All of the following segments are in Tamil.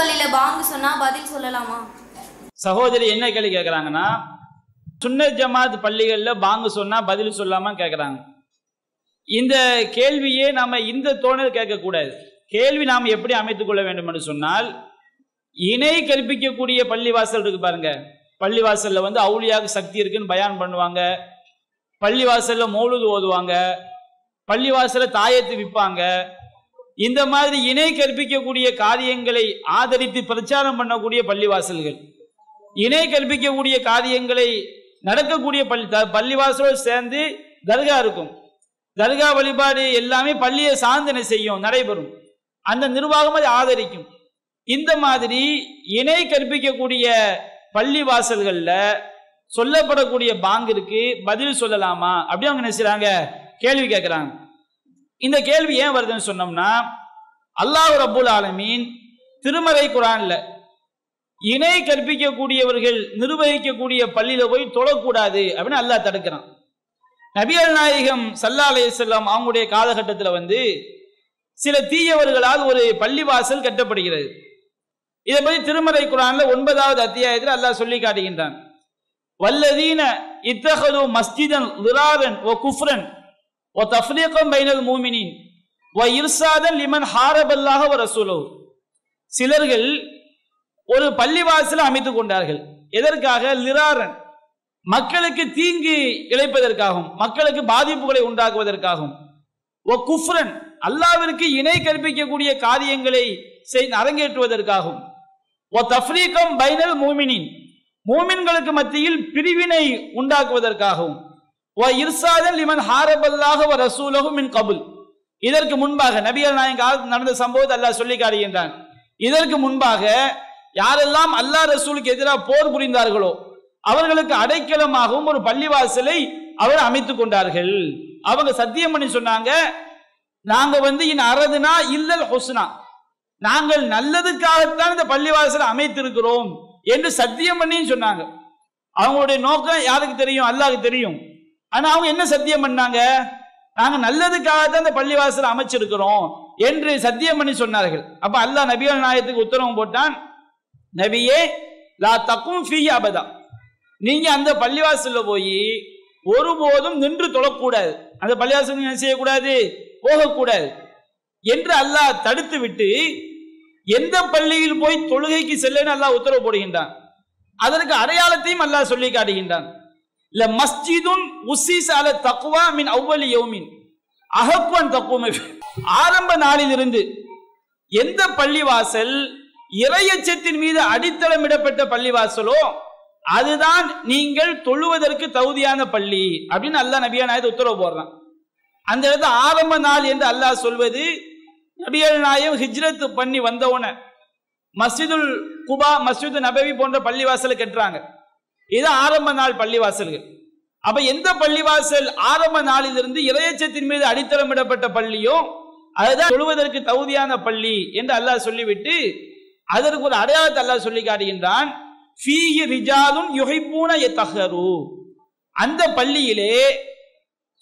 பள்ளியில வாங்க சொன்னா பதில் சொல்லலாமா? சகோதரி என்ன கேள்வி கேட்குறாங்கன்னா சுன்னத் ஜமாத் பள்ளிகளில் பாங்கு சொன்னா பதில் சொல்லாமல் கேட்குறாங்க இந்த கேள்வியே நாம இந்த தோணல் கேட்கக்கூடாது. கேள்வி நாம் எப்படி அமைத்துக் கொள்ள வேண்டும் என்று சொன்னால் இணை கற்பிக்கக்கூடிய பள்ளிவாசல் இருக்கு பாருங்க. பள்ளிவாசல்ல வந்து அவுளியாக சக்தி இருக்குன்னு பயான் பண்ணுவாங்க. பள்ளிவாசல்ல மௌலுது ஓதுவாங்க. பள்ளிவாசல்ல தாயத்து விற்பாங்க இந்த மாதிரி இணை கற்பிக்கக்கூடிய காரியங்களை ஆதரித்து பிரச்சாரம் பண்ணக்கூடிய பள்ளிவாசல்கள். இணை கற்பிக்கக்கூடிய காரியங்களை நடக்கக்கூடிய பள்ளி த- பள்ளிவாசலோடு சேர்ந்து தர்கா இருக்கும். தர்கா வழிபாடு எல்லாமே பள்ளியை சாந்தனை செய்யும் நடைபெறும். அந்த நிர்வாகம் அதை ஆதரிக்கும். இந்த மாதிரி இணை கற்பிக்கக்கூடிய பள்ளி வாசல்களில் சொல்லப்படக்கூடிய பாங்கிற்கு பதில் சொல்லலாமா? அப்படி அவங்க என்ன கேள்வி கேட்குறாங்க இந்த கேள்வி ஏன் வருதுன்னு சொன்னோம்னா அல்லாஹ் ரபுல் ஆலமீன் திருமறை குரான்ல இணை கற்பிக்கக்கூடியவர்கள் நிர்வகிக்கக்கூடிய பள்ளியில போய் தொழக்கூடாது அப்படின்னு அல்லாஹ் தடுக்கிறான். நபியல் நாயகம் சல்லா அலையம் அவங்களுடைய காலகட்டத்தில் வந்து சில தீயவர்களால் ஒரு பள்ளிவாசல் கட்டப்படுகிறது. இதை பற்றி திருமறை குரான்ல ஒன்பதாவது அத்தியாயத்தில் அல்லாஹ் சொல்லி காட்டுகின்றான். வல்லதீன இத்தகது மஸ்ஜிதன் லிராரன் ஓ குஃப்ரன் ஓ பைனல் மூமினின் ஓ இர்சாதன் லிமன் ஹாரபல்லாக ஒரு ரசூலோ சிலர்கள் ஒரு பள்ளிவாசலை அமைத்துக் கொண்டார்கள். எதற்காக? லிராரன். மக்களுக்கு தீங்கு இழைப்பதற்காகவும் மக்களுக்கு பாதிப்புகளை உண்டாக்குவதற்காகவும். ஓ குஃப்ரன். அல்லாவிற்கு இணை கற்பிக்கக்கூடிய காரியங்களை செய் அரங்கேற்றுவதற்காகவும். ஓ தஃப்ரீக்கம் பைனல் மூமினின். மூமின்களுக்கு மத்தியில் பிரிவினை உண்டாக்குவதற்காகவும். லிமன் ஹாரபல்லாக ஓ ரசூலகும் மின் கபுல். இதற்கு முன்பாக நபிகள் நாயகம் காலத்தில் நடந்த சம்பவத்தை அல்லாஹ் சொல்லி காட்டுகின்றான். இதற்கு முன்பாக யாரெல்லாம் அல்லாஹ் ரசூலுக்கு எதிராக போர் புரிந்தார்களோ அவர்களுக்கு அடைக்கலமாகவும் ஒரு பள்ளிவாசலை அவர் அமைத்துக் கொண்டார்கள். அவங்க சத்தியம் பண்ணி சொன்னாங்க நாங்க வந்து இன் அரதுனா இல்லல் ஹொசுனா நாங்கள் நல்லதுக்காகத்தான் இந்த பள்ளிவாசலை அமைத்திருக்கிறோம் என்று சத்தியம் பண்ணி சொன்னாங்க. அவங்களுடைய நோக்கம் யாருக்கு தெரியும்? அல்லாஹ்க்கு தெரியும். ஆனா அவங்க என்ன சத்தியம் பண்ணாங்க? நாங்க நல்லதுக்காகத்தான் இந்த பள்ளிவாசலை அமைச்சிருக்கிறோம் என்று சத்தியம் பண்ணி சொன்னார்கள். அப்ப அல்லாஹ் நபிகள் நாயகத்துக்கு உத்தரவு போட்டான் நபியே லா தக்கும் ஃபீ அபதா. நீங்க அந்த பள்ளிவாசல்ல போய் ஒருபோதும் நின்று தொழக்கூடாது. அந்த பள்ளிவாசல் என்ன செய்யக்கூடாது? போகக்கூடாது என்று அல்லாஹ் தடுத்து விட்டு எந்த பள்ளியில் போய் தொழுகைக்கு செல்லன்னு அல்லாஹ் உத்தரவு போடுகின்றான். அதற்கு அடையாளத்தையும் அல்லாஹ் சொல்லி காட்டுகின்றான். இல்ல மஸ்ஜிதுன் உசிஸ் அல தக்குவா மின் அவ்வளி யோமின் அகப்பன் தக்குவமை ஆரம்ப நாளிலிருந்து எந்த பள்ளிவாசல் இறையச்சத்தின் மீது அடித்தளமிடப்பட்ட பள்ளிவாசலோ அதுதான் நீங்கள் தொழுவதற்கு தகுதியான பள்ளி அப்படின்னு அல்லாஹ் நபியா நாயத்தை உத்தரவு போடுறான். அந்த இடத்துல ஆரம்ப நாள் என்று அல்லாஹ் சொல்வது நபியல் நாயம் ஹிஜ்ரத் பண்ணி வந்தவன மஸ்ஜிதுல் குபா மஸ்ஜிது நபவி போன்ற பள்ளிவாசலை கட்டுறாங்க. இது ஆரம்ப நாள் பள்ளிவாசல்கள். அப்ப எந்த பள்ளிவாசல் ஆரம்ப நாளிலிருந்து இறையச்சத்தின் மீது அடித்தளமிடப்பட்ட பள்ளியோ அதுதான் தொழுவதற்கு தகுதியான பள்ளி என்று அல்லாஹ் சொல்லிவிட்டு அதற்கு ஒரு அடையாளத்தை அல்லாஹ் சொல்லி காட்டுகின்றான். அந்த பள்ளியிலே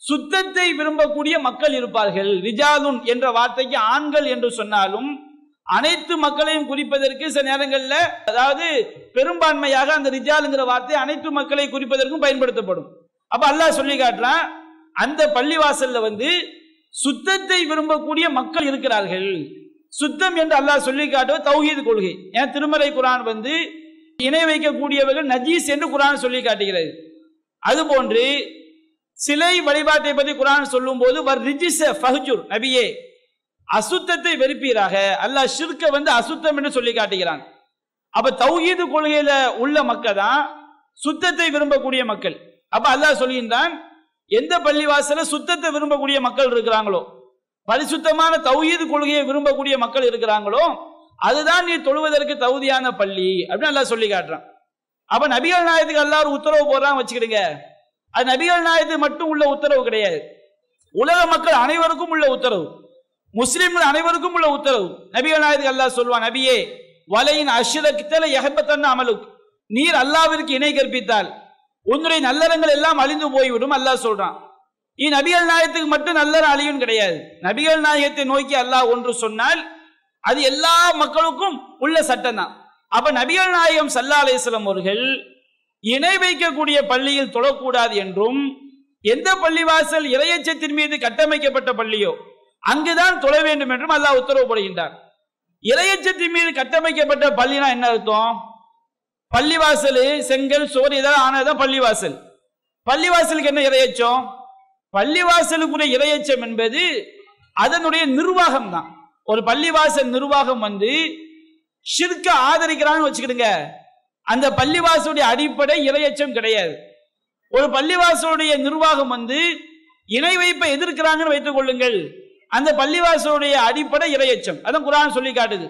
சுத்தத்தை விரும்பக்கூடிய மக்கள் இருப்பார்கள். ரிஜாலுன் என்ற வார்த்தைக்கு ஆண்கள் என்று சொன்னாலும் அனைத்து மக்களையும் குறிப்பதற்கு சில நேரங்களில் அதாவது பெரும்பான்மையாக அந்த ரிஜாலுங்கிற வார்த்தை அனைத்து மக்களை குறிப்பதற்கும் பயன்படுத்தப்படும். அப்ப அல்லாஹ் சொல்லி காட்டுறான் அந்த பள்ளிவாசல்ல வந்து சுத்தத்தை விரும்பக்கூடிய மக்கள் இருக்கிறார்கள். சுத்தம் என்று அல்லாஹ் சொல்லி காட்டுவது தௌஹீது கொள்கை. ஏன்? திருமறை குரான் வந்து இணை வைக்கக்கூடியவர்கள் நஜீஸ் என்று குரான் சொல்லி காட்டுகிறது. அதுபோன்று சிலை வழிபாட்டை பற்றி குரான் சொல்லும் போது வர் ரிஜிச ஃபஹ்ஜுர் நபியே. அசுத்தத்தை வெறுப்பீராக. அல்லாஹ் ஷிர்க வந்து அசுத்தம் என்று சொல்லி காட்டுகிறான். அப்ப தௌஹீது கொள்கையில உள்ள மக்கள் தான் சுத்தத்தை விரும்பக்கூடிய மக்கள். அப்ப அல்லாஹ் சொல்கின்றான் எந்த பள்ளிவாசல சுத்தத்தை விரும்பக்கூடிய மக்கள் இருக்கிறாங்களோ பரிசுத்தமான தௌஹீது கொள்கையை விரும்பக்கூடிய மக்கள் இருக்கிறாங்களோ அதுதான் நீ தொழுவதற்கு தகுதியான பள்ளி அப்படின்னு அல்லாஹ் சொல்லி காட்டுறான். அப்ப நபிகள் நாயத்துக்கு எல்லாரும் உத்தரவு போடுறான் வச்சுக்கிடுங்க. அது நபிகள் நாயத்து மட்டும் உள்ள உத்தரவு கிடையாது. உலக மக்கள் அனைவருக்கும் உள்ள உத்தரவு. முஸ்லிம்கள் அனைவருக்கும் உள்ள உத்தரவு. நபிகள் நாயத்துக்கு அல்லாஹ் சொல்வான் நபியே வலையின் அஷ்ரக்கித்தல எகப்பத்தன்ன அமலுக்கு நீர் அல்லாவிற்கு இணை கற்பித்தால் உன்னுடைய நல்லறங்கள் எல்லாம் அழிந்து போய்விடும் அல்லாஹ் சொல்றான். நீ நபிகள் நாயகத்துக்கு மட்டும் நல்லற அழியும் கிடையாது. நபிகள் நாயகத்தை நோக்கி அல்லாஹ் ஒன்று சொன்னால் அது எல்லா மக்களுக்கும் உள்ள சட்டம் தான். அப்ப நபிகள் நாயகம் சல்லா அலிஸ்லாம் அவர்கள் இணை வைக்கக்கூடிய பள்ளியில் தொழக்கூடாது என்றும் எந்த பள்ளிவாசல் இறையச்சத்தின் மீது கட்டமைக்கப்பட்ட பள்ளியோ அங்குதான் தொழ வேண்டும் என்றும் அல்லாஹ் உத்தரவு போடுகின்றார் இரையச்சத்தின் மீது கட்டமைக்கப்பட்ட பள்ளினா என்ன அர்த்தம்? பள்ளிவாசல் செங்கல் சுவர் இதெல்லாம் ஆனதுதான் பள்ளிவாசல். பள்ளிவாசலுக்கு என்ன இறையச்சம் பள்ளிவாசலுக்குரிய இறையச்சம் என்பது அதனுடைய நிர்வாகம் தான் ஒரு பள்ளிவாசல் நிர்வாகம் வந்து ஷிர்க ஆதரிக்கிறான்னு வச்சுக்கிடுங்க. அந்த பள்ளிவாசலுடைய அடிப்படை இறையச்சம் கிடையாது. ஒரு பள்ளிவாசலுடைய நிர்வாகம் வந்து இணை வைப்பை எதிர்க்கிறாங்கன்னு வைத்துக் கொள்ளுங்கள். அந்த பள்ளிவாசலுடைய அடிப்படை இரையச்சம். அதான் குரான் சொல்லி காட்டுது.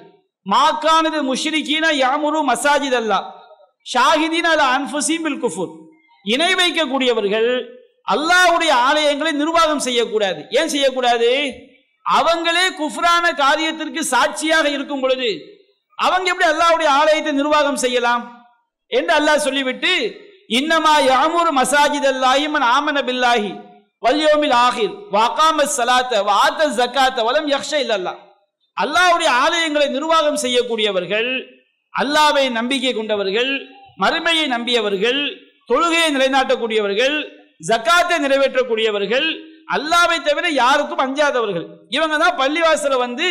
மாக்கானது முஷ்ரிகீன யாமுரு மசாஜித் அல்லா ஷாஹிதீன் அல அன்புசீம் பில் குஃபூர். இணை வைக்கக்கூடியவர்கள் அல்லாஹ்வுடைய ஆலயங்களை நிர்வாகம் செய்யக்கூடாது. ஏன் செய்யக்கூடாது? அவங்களே குஃப்ரான காரியத்திற்கு சாட்சியாக இருக்கும் பொழுது அவங்க எப்படி அல்லாவுடைய ஆலயத்தை நிர்வாகம் செய்யலாம்? என்று அல்லாஹ் சொல்லிவிட்டு இன்னமா யாமூர் மசாஜித் அல்லாஹி மன் ஆமன பில்லாஹி. வல்யோமில் ஆஹிர் வாக்காம சலாத்த வாத்த ஜக்காத்த வலம் யக்ஷ இல்லல்லா அல்லாஹ்வுடைய ஆலயங்களை நிர்வாகம் செய்யக்கூடியவர்கள் அல்லாவை நம்பிக்கை கொண்டவர்கள் மறுமையை நம்பியவர்கள் தொழுகையை நிலைநாட்டக்கூடியவர்கள் ஜக்காத்தை நிறைவேற்றக்கூடியவர்கள் அல்லாவை தவிர யாருக்கும் அஞ்சாதவர்கள். இவங்க தான் பள்ளிவாசல வந்து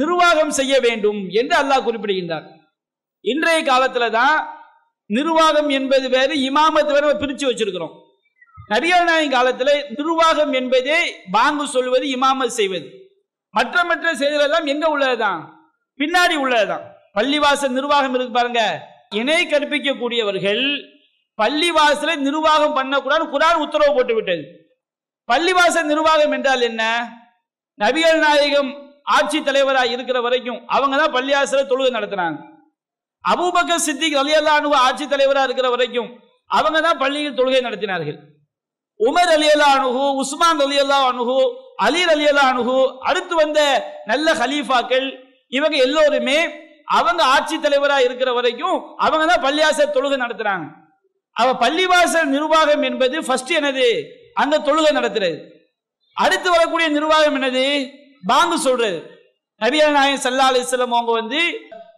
நிர்வாகம் செய்ய வேண்டும் என்று அல்லாஹ் குறிப்பிடுகின்றார். இன்றைய காலத்துல தான் நிர்வாகம் என்பது வேறு இமாமத்து வேற பிரிச்சு வச்சிருக்கிறோம். நபிகள் நாயகம் காலத்தில் நிர்வாகம் என்பதே பாங்கு சொல்வது இமாமல் செய்வது. மற்ற மற்ற செய்திகள் எல்லாம் எங்க உள்ளதுதான்? பின்னாடி உள்ளதுதான். பள்ளிவாசல் நிர்வாகம் இருக்கு பாருங்க. இணை கற்பிக்கக்கூடியவர்கள் பள்ளிவாசலை நிர்வாகம் பண்ணக்கூடாது குரான் உத்தரவு போட்டு விட்டது. பள்ளிவாசல் நிர்வாகம் என்றால் என்ன? நபிகள் நாயகம் ஆட்சி தலைவராக இருக்கிற வரைக்கும் அவங்க தான் பள்ளிவாசல தொழுகை நடத்தினாங்க. அபூபக்கர் சித்திக் அலியல்லா அனுகு ஆட்சி தலைவராக இருக்கிற வரைக்கும் அவங்க தான் பள்ளியில் தொழுகை நடத்தினார்கள். உமர் அலியல்லா அணுகு உஸ்மான் அலியல்லா அணுகு அலீர் அலியல்லா அணுகு அடுத்து வந்த நல்ல ஹலீஃபாக்கள் இவங்க எல்லோருமே அவங்க ஆட்சி தலைவராக இருக்கிற வரைக்கும் அவங்க தான் பள்ளிவாசல் தொழுகை நடத்துறாங்க. அவ பள்ளிவாசல் நிர்வாகம் என்பது ஃபர்ஸ்ட் என்னது? அங்க தொழுகை நடத்துறது. அடுத்து வரக்கூடிய நிர்வாகம் என்னது? பாங்கு சொல்றது. நபிகள் நாயகம் சல்லா அலிஸ்லம் அவங்க வந்து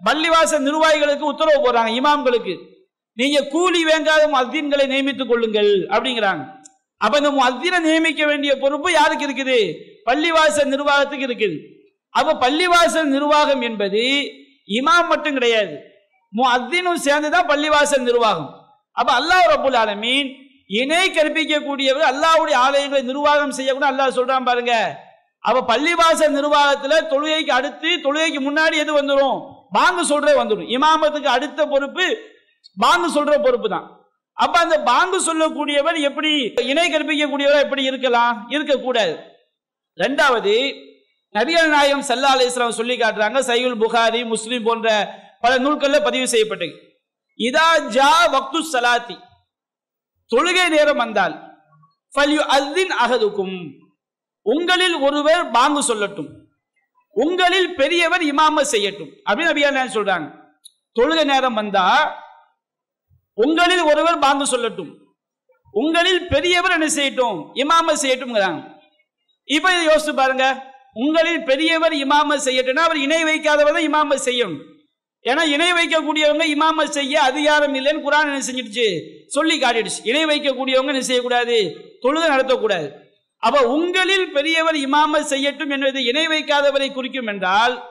பள்ளிவாசல் நிர்வாகிகளுக்கு உத்தரவு போடுறாங்க இமாம்களுக்கு. நீங்க கூலி வேங்காத மத்தியன்களை நியமித்துக் கொள்ளுங்கள் அப்படிங்கிறாங்க. அப்ப இந்த மத்தியனை நியமிக்க வேண்டிய பொறுப்பு யாருக்கு இருக்குது? பள்ளிவாசல் நிர்வாகத்துக்கு இருக்குது. அப்ப பள்ளிவாசல் நிர்வாகம் என்பது இமாம் மட்டும் கிடையாது. முஅத்தினும் சேர்ந்துதான் பள்ளிவாசல் நிர்வாகம். அப்ப அல்லாஹ் ரபுல் ஆலமீன் இணை கற்பிக்கக்கூடியவர் அல்லாஹ்வுடைய ஆலயங்களை நிர்வாகம் செய்யக்கூட அல்லாஹ் சொல்றான் பாருங்க. அப்ப பள்ளிவாசல் நிர்வாகத்துல தொழுகைக்கு அடுத்து தொழுகைக்கு முன்னாடி எது வந்துடும் பாங்கு சொல்ற வந்துடும் இமாமத்துக்கு அடுத்த பொறுப்பு பாங்கு சொல்ற பொறுப்பு தான் அப்ப அந்த பாங்கு சொல்லக்கூடியவர் எப்படி இணை கற்பிக்கக்கூடியவர் எப்படி இருக்கலாம்? இருக்கக்கூடாது. ரெண்டாவது நபிகள் நாயகம் சல்லா அலிஸ்லாம் சொல்லி காட்டுறாங்க சையுல் புகாரி முஸ்லிம் போன்ற பல நூல்கள்ல பதிவு செய்யப்பட்டது. இதா ஜா வக்து சலாத்தி தொழுகை நேரம் வந்தால் ஃபல்யு அல்தின் அகதுக்கும் உங்களில் ஒருவர் பாங்கு சொல்லட்டும். உங்களில் பெரியவர் இமாம செய்யட்டும். அப்படின்னு நபியா சொல்றாங்க. தொழுகை நேரம் வந்தா உங்களில் ஒருவர் பாங்கு சொல்லட்டும். உங்களில் பெரியவர் என்ன செய்யட்டும்? இமாம செய்யட்டும் இப்ப இதை யோசிச்சு பாருங்க. உங்களில் பெரியவர் இமாம செய்யட்டும்னா அவர் இணை வைக்காதவர் தான் இமாம செய்யும் ஏன்னா இணை வைக்கக்கூடியவங்க இமாம செய்ய அதிகாரம் இல்லைன்னு குரான் என்ன செஞ்சிடுச்சு? சொல்லி காட்டிடுச்சு. இணை வைக்கக்கூடியவங்க என்ன செய்யக்கூடாது? தொழுத நடத்தக்கூடாது. அப்ப உங்களில் பெரியவர் இமாம செய்யட்டும் என்பது இணை வைக்காதவரை குறிக்கும் என்றால்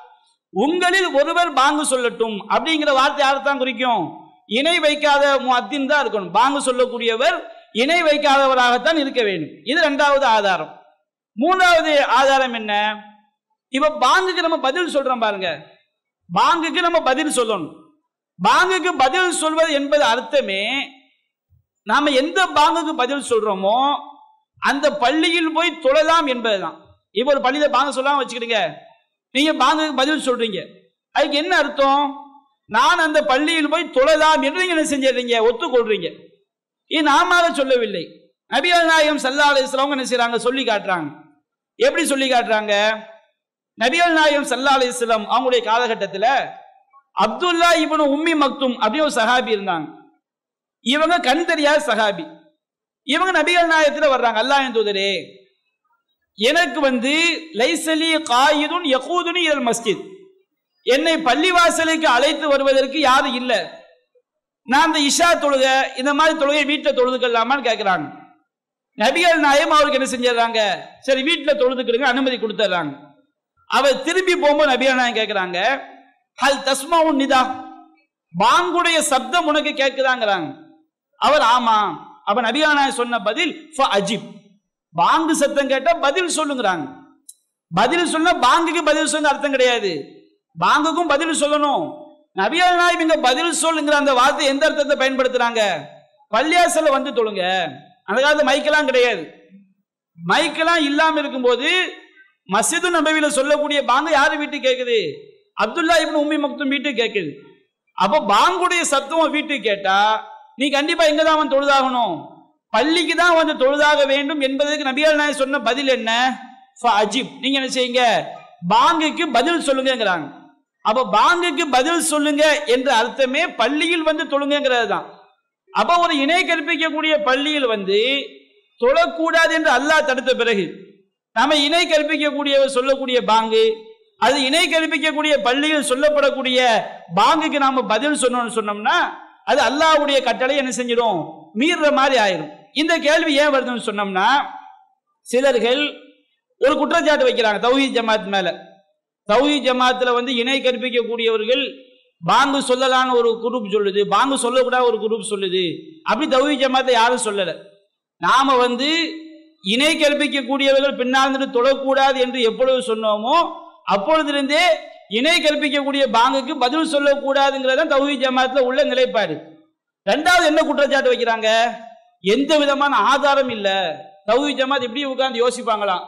உங்களில் ஒருவர் பாங்கு சொல்லட்டும் அப்படிங்கிற வார்த்தை யாரைத்தான் குறிக்கும்? இணை வைக்காத முத்தின் தான் இருக்கணும். பாங்கு சொல்லக்கூடியவர் இணை வைக்காதவராகத்தான் இருக்க வேண்டும். இது ரெண்டாவது ஆதாரம். மூன்றாவது ஆதாரம் என்ன? இப்ப பாங்குக்கு நம்ம பதில் சொல்றோம் பாருங்க. பாங்குக்கு நம்ம பதில் சொல்லணும். பாங்குக்கு பதில் சொல்வது என்பது அர்த்தமே நாம எந்த பாங்குக்கு பதில் சொல்றோமோ அந்த பள்ளியில் போய் தொழலாம் என்பதுதான். இப்ப ஒரு பள்ளியில பாங்க சொல்லாம வச்சுக்கிடுங்க. நீங்க பாங்குக்கு பதில் சொல்றீங்க. அதுக்கு என்ன அர்த்தம்? நான் அந்த பள்ளியில் போய் தொழலாம் என்று நீங்க என்ன செஞ்சிடுறீங்க? ஒத்துக்கொள்றீங்க. இது நாம சொல்லவில்லை. நபிகள் நாயகம் சல்லா அலிஸ்லாம் என்ன செய்யறாங்க சொல்லி காட்டுறாங்க. எப்படி சொல்லி காட்டுறாங்க? நபிகள் நாயகம் சல்லா அலிஸ்லாம் அவங்களுடைய காலகட்டத்தில் அப்துல்லா இவனு உம்மி மக்தும் அப்படின்னு ஒரு சஹாபி இருந்தாங்க. இவங்க கண் தெரியாத சஹாபி. இவங்க நபிகள் நாயகத்தில் வர்றாங்க. அல்லாஹ் தூதரே எனக்கு வந்து லைசலி காயுதுன் யகூதுனி இல் மஸ்ஜித். என்னை பள்ளிவாசலுக்கு அழைத்து வருவதற்கு யாரும் இல்லை? நான் இந்த இஷா தொழுக இந்த மாதிரி தொழுகை வீட்டில் தொழுதுக்கலாமான்னு கேட்கிறாங்க. நபிகள் நாயம் அவருக்கு என்ன செஞ்சிடறாங்க? சரி வீட்டில் தொழுதுக்கிறங்க அனுமதி கொடுத்துட்றாங்க. அவர் திரும்பி போகும்போது நபிகள் நாயம் கேட்கிறாங்க ஹல் தஸ்மாவுன் நிதா? பாங்குடைய சப்தம் உனக்கு கேட்குதாங்கிறாங்க. அவர் ஆமா. அப்ப நபிகள் நாயம் சொன்ன பதில் ஃப அஜிப். பாங்கு சத்தம் கேட்டால் பதில் சொல்லுங்கிறாங்க. பதில் சொன்னா பாங்குக்கு பதில் சொன்ன அர்த்தம் கிடையாது. பாங்குக்கும் பதில் சொல்லணும். நபியல் நாயம் இங்க பதில் சொல்லுங்கிற அந்த வார்த்தை எந்த அர்த்தத்தை பயன்படுத்துறாங்க? பள்ளியாசல வந்து தொழுங்க. அந்த காலத்து மைக்கெல்லாம் கிடையாது. மைக்கெல்லாம் இல்லாம இருக்கும்போது மசிது நபவியில சொல்லக்கூடிய பாங்கு யாரு வீட்டுக்கு கேக்குது? அப்துல்லா இப்னு உம்மி மக்தும் வீட்டுக்கு கேக்குது. அப்போ பாங்குடைய சத்தம் வீட்டுக்கு கேட்டா நீ கண்டிப்பா இங்க தான் வந்து தொழுதாகணும். பள்ளிக்கு தான் வந்து தொழுதாக வேண்டும் என்பதற்கு நபியால் நாயகம் சொன்ன பதில் என்ன? ஃப அஜிப். நீங்க என்ன செய்யுங்க? பாங்குக்கு பதில் சொல்லுங்கிறாங்க அப்ப பாங்குக்கு பதில் சொல்லுங்க என்ற அர்த்தமே பள்ளியில் வந்து தொழுங்கிறது தான் அப்ப ஒரு இணை கற்பிக்கக்கூடிய பள்ளியில் வந்து தொழக்கூடாது என்று அல்லாஹ் தடுத்த பிறகு நம்ம இணை கற்பிக்கக்கூடியவர் சொல்லக்கூடிய பாங்கு அது இணை கற்பிக்கக்கூடிய பள்ளியில் சொல்லப்படக்கூடிய பாங்குக்கு நாம பதில் சொன்னோம்னு சொன்னோம்னா அது அல்லாஹ்வுடைய கட்டளை என்ன செஞ்சிடும்? மீறுற மாதிரி ஆயிரும். இந்த கேள்வி ஏன் வருதுன்னு சொன்னோம்னா சிலர்கள் ஒரு குற்றச்சாட்டு வைக்கிறாங்க தௌஹீத் ஜமாத் மேலே. தௌஹி ஜமாத்தில் வந்து இணை கற்பிக்கக்கூடியவர்கள் பாங்கு சொல்லலான்னு ஒரு குரூப் சொல்லுது பாங்கு சொல்லக்கூடாது ஒரு குரூப் சொல்லுது. அப்படி தௌஹி ஜமாத்தை யாரும் சொல்லலை. நாம் வந்து இணை கற்பிக்கக்கூடியவர்கள் பின்னால் தொழக்கூடாது என்று எப்பொழுது சொன்னோமோ அப்பொழுதிருந்தே இணை கற்பிக்கக்கூடிய பாங்குக்கு பதில் சொல்லக்கூடாதுங்கிறத தௌஹி ஜமாத்தில் உள்ள நிலைப்பாடு. ரெண்டாவது என்ன குற்றச்சாட்டு வைக்கிறாங்க? எந்த விதமான ஆதாரம் இல்லை. தௌஹி ஜமாத் இப்படி உட்காந்து யோசிப்பாங்களாம்.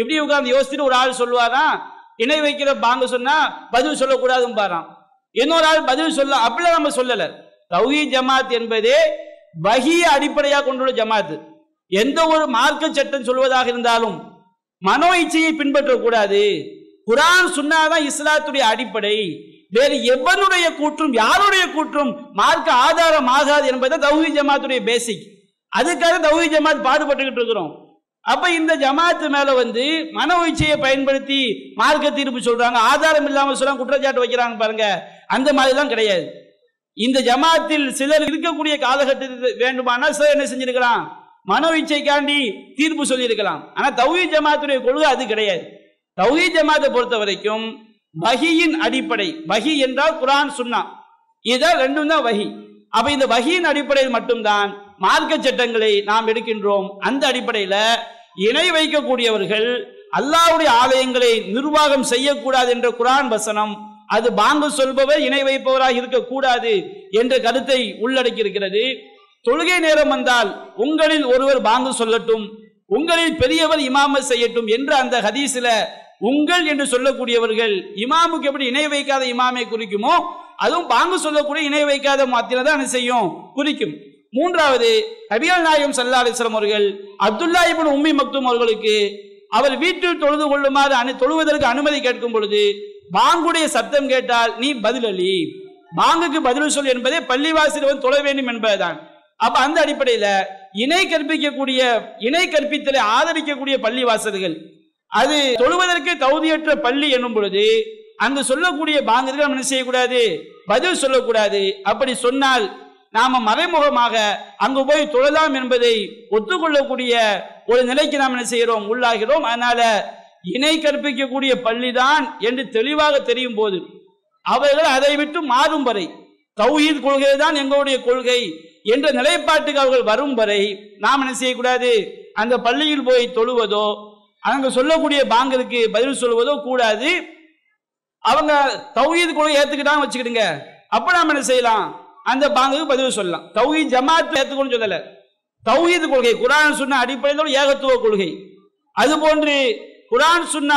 இப்படி உட்காந்து யோசிச்சுட்டு ஒரு ஆள் சொல்லுவாராம் இணை வைக்கிற பாங்கு சொன்னா பதில் சொல்லக்கூடாதுன்னு பாராம் இன்னொரு ஆள் பதில் சொல்ல அப்படிலாம் நம்ம சொல்லல. தௌஹீத் ஜமாத் என்பதே வகிய அடிப்படையாக கொண்டுள்ள ஜமாத். எந்த ஒரு மார்க்க சட்டம் சொல்வதாக இருந்தாலும் மனோ இச்சையை பின்பற்றக்கூடாது குரான் சொன்னாதான் இஸ்லாத்துடைய அடிப்படை. வேறு எவனுடைய கூற்றும் யாருடைய கூற்றும் மார்க்க ஆதாரம் ஆகாது என்பது தௌஹி ஜமாத்துடைய பேசிக் அதுக்காக தௌஹி ஜமாத் பாடுபட்டுக்கிட்டு இருக்கிறோம். அப்ப இந்த ஜமாத்து மேல வந்து மன இச்சையை பயன்படுத்தி மார்க்க தீர்ப்பு சொல்றாங்க. ஆதாரம் இல்லாம சொல்ல குற்றச்சாட்டு வைக்கிறாங்க பாருங்க. அந்த மாதிரிலாம் கிடையாது. இந்த ஜமாத்தில் சிலர் இருக்கக்கூடிய காலகட்டத்தில் வேண்டுமானால் சிலர் என்ன செஞ்சிருக்கலாம்? மன இச்சைக்காண்டி தீர்ப்பு சொல்லியிருக்கலாம். ஆனா தௌஹி ஜமாத்துடைய கொள்கை அது கிடையாது. தௌஹி ஜமாத்தை பொறுத்த வரைக்கும் வகியின் அடிப்படை. வகி என்றால் குரான் சுன்னா. இதான் ரெண்டும் தான் வகி அப்ப இந்த வகியின் அடிப்படையில் மட்டும்தான் மார்க்க சட்டங்களை நாம் எடுக்கின்றோம். அந்த அடிப்படையில் இணை வைக்கக்கூடியவர்கள் அல்லாவுடைய ஆலயங்களை நிர்வாகம் செய்யக்கூடாது என்ற குரான் வசனம் அது பாங்கு சொல்பவர் இணை வைப்பவராக இருக்கக்கூடாது என்ற கருத்தை உள்ளடக்கி இருக்கிறது தொழுகை நேரம் வந்தால் உங்களில் ஒருவர் பாங்கு சொல்லட்டும் உங்களில் பெரியவர் இமாம செய்யட்டும் என்று அந்த ஹதீஸில் உங்கள் என்று சொல்லக்கூடியவர்கள் இமாமுக்கு எப்படி இணை வைக்காத இமாமை குறிக்குமோ அதுவும் பாங்கு சொல்லக்கூடிய இணை வைக்காத மாத்திர தான் செய்யும்? குறிக்கும். மூன்றாவது நபிகள் நாயகம் சல்லா அலிஸ்லாம் அவர்கள் அப்துல்லா இபின் உம்மி மக்தும் அவர்களுக்கு அவர் வீட்டில் தொழுது கொள்ளுமாறு அனு தொழுவதற்கு அனுமதி கேட்கும் பொழுது பாங்குடைய சத்தம் கேட்டால் நீ பதிலளி பாங்குக்கு பதில் சொல் என்பதே பள்ளிவாசியில் வந்து தொழ வேண்டும் என்பதுதான். அப்ப அந்த அடிப்படையில இணை கற்பிக்கக்கூடிய இணை கற்பித்தலை ஆதரிக்கக்கூடிய பள்ளிவாசல்கள் அது தொழுவதற்கு தகுதியற்ற பள்ளி என்னும் பொழுது அங்கு சொல்லக்கூடிய பாங்குக்கு நம்ம என்ன செய்யக்கூடாது? பதில் சொல்லக்கூடாது. அப்படி சொன்னால் நாம மறைமுகமாக அங்கு போய் தொழலாம் என்பதை ஒத்துக்கொள்ளக்கூடிய ஒரு நிலைக்கு நாம் என்ன செய்கிறோம்? உள்ளாகிறோம். அதனால இணை கற்பிக்கக்கூடிய பள்ளிதான் என்று தெளிவாக தெரியும் போது அவர்கள் அதை விட்டு மாறும் வரை தௌஹீத் கொள்கை தான் எங்களுடைய கொள்கை என்ற நிலைப்பாட்டுக்கு அவர்கள் வரும் வரை நாம் என்ன செய்யக்கூடாது? அந்த பள்ளியில் போய் தொழுவதோ அங்க சொல்லக்கூடிய பாங்கிற்கு பதில் சொல்வதோ கூடாது. அவங்க தௌஹீத் கொள்கை ஏத்துக்கிட்டாங்க வச்சுக்கிடுங்க. அப்ப நாம என்ன செய்யலாம்? அந்த பாங்குக்கு பதில் சொல்லலாம். தௌஹி ஜமாத் ஏத்துக்கணும்னு சொல்லல. தௌஹீத் கொள்கை குரான் சொன்ன அடிப்படையில் ஏகத்துவ கொள்கை. அது போன்று குரான் சொன்ன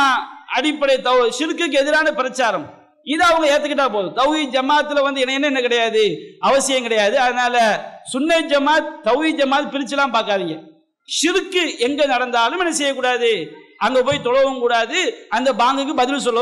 அடிப்படை தௌ சிறுக்குக்கு எதிரான பிரச்சாரம். இதை அவங்க ஏத்துக்கிட்டா போதும். தௌஹி ஜமாத்துல வந்து என்ன என்ன கிடையாது? அவசியம் கிடையாது. அதனால சுன்னை ஜமாத் தௌஹி ஜமாத் பிரிச்சுலாம் பார்க்காதீங்க. சிறுக்கு எங்க நடந்தாலும் என்ன செய்யக்கூடாது? அங்க போய் தொழவும் கூடாது. அந்த பாங்குக்கு பதில் சொல்லவும்